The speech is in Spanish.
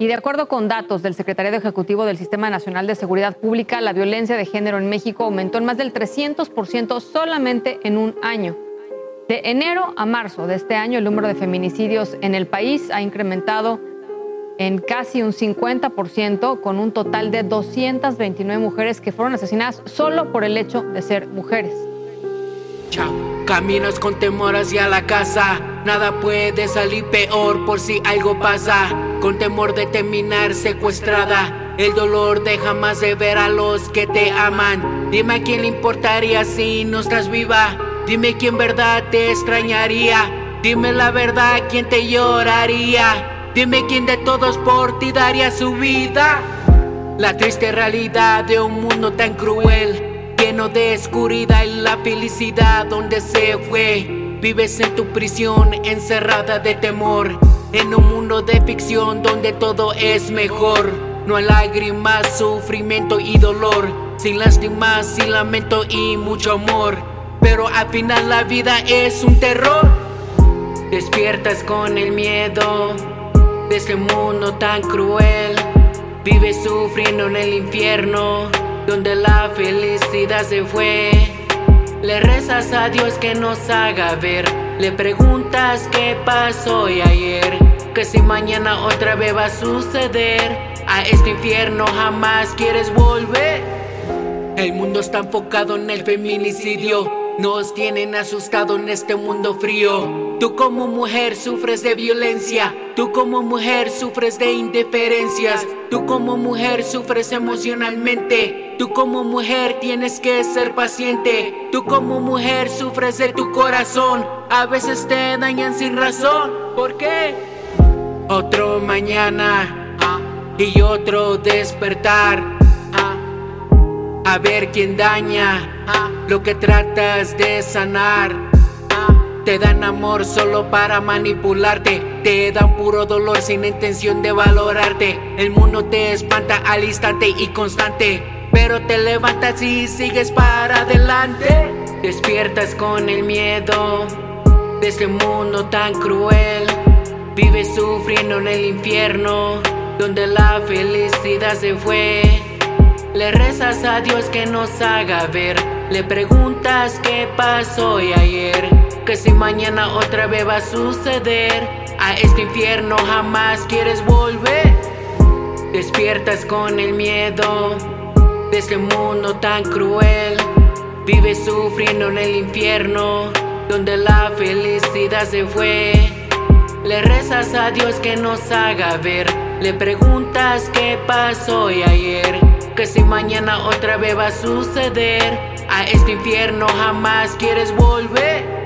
Y de acuerdo con datos del Secretariado Ejecutivo del Sistema Nacional de Seguridad Pública, la violencia de género en México aumentó en más del 300% solamente en un año. De enero a marzo de este año, el número de feminicidios en el país ha incrementado en casi un 50%, con un total de 229 mujeres que fueron asesinadas solo por el hecho de ser mujeres. Chao. Caminas con temor hacia la casa, nada puede salir peor por si algo pasa. Con temor de terminar secuestrada, el dolor de jamás de ver a los que te aman. Dime a quién le importaría si no estás viva. Dime quién verdad te extrañaría. Dime la verdad, quién te lloraría. Dime quién de todos por ti daría su vida. La triste realidad de un mundo tan cruel lleno de oscuridad y la felicidad donde se fue. Vives en tu prisión encerrada de temor, en un mundo de ficción donde todo es mejor. No hay lágrimas, sufrimiento y dolor, sin lástimas, sin lamento y mucho amor. Pero al final la vida es un terror. Despiertas con el miedo de este mundo tan cruel. Vives sufriendo en el infierno donde la felicidad se fue. Le rezas a Dios que nos haga ver. Le preguntas qué pasó hoy ayer. Que si mañana otra vez va a suceder. A este infierno jamás quieres volver. El mundo está enfocado en el feminicidio. Nos tienen asustado en este mundo frío. Tú como mujer sufres de violencia. Tú como mujer sufres de indiferencias. Tú como mujer sufres emocionalmente. Tú como mujer tienes que ser paciente. Tú como mujer sufres de tu corazón. A veces te dañan sin razón. ¿Por qué? Otro mañana y otro despertar. A ver quién daña lo que tratas de sanar. Te dan amor solo para manipularte. Te dan puro dolor sin intención de valorarte. El mundo te espanta al instante y constante. Pero te levantas y sigues para adelante. Despiertas con el miedo de este mundo tan cruel. Vives sufriendo en el infierno, donde la felicidad se fue. Le rezas a Dios que nos haga ver. Le preguntas qué pasó hoy ayer que si mañana otra vez va a suceder, a este infierno jamás quieres volver. Despiertas con el miedo de este mundo tan cruel. Vives sufriendo en el infierno, donde la felicidad se fue. Le rezas a Dios que nos haga ver. Le preguntas qué pasó hoy ayer. Que si mañana otra vez va a suceder, a este infierno jamás quieres volver.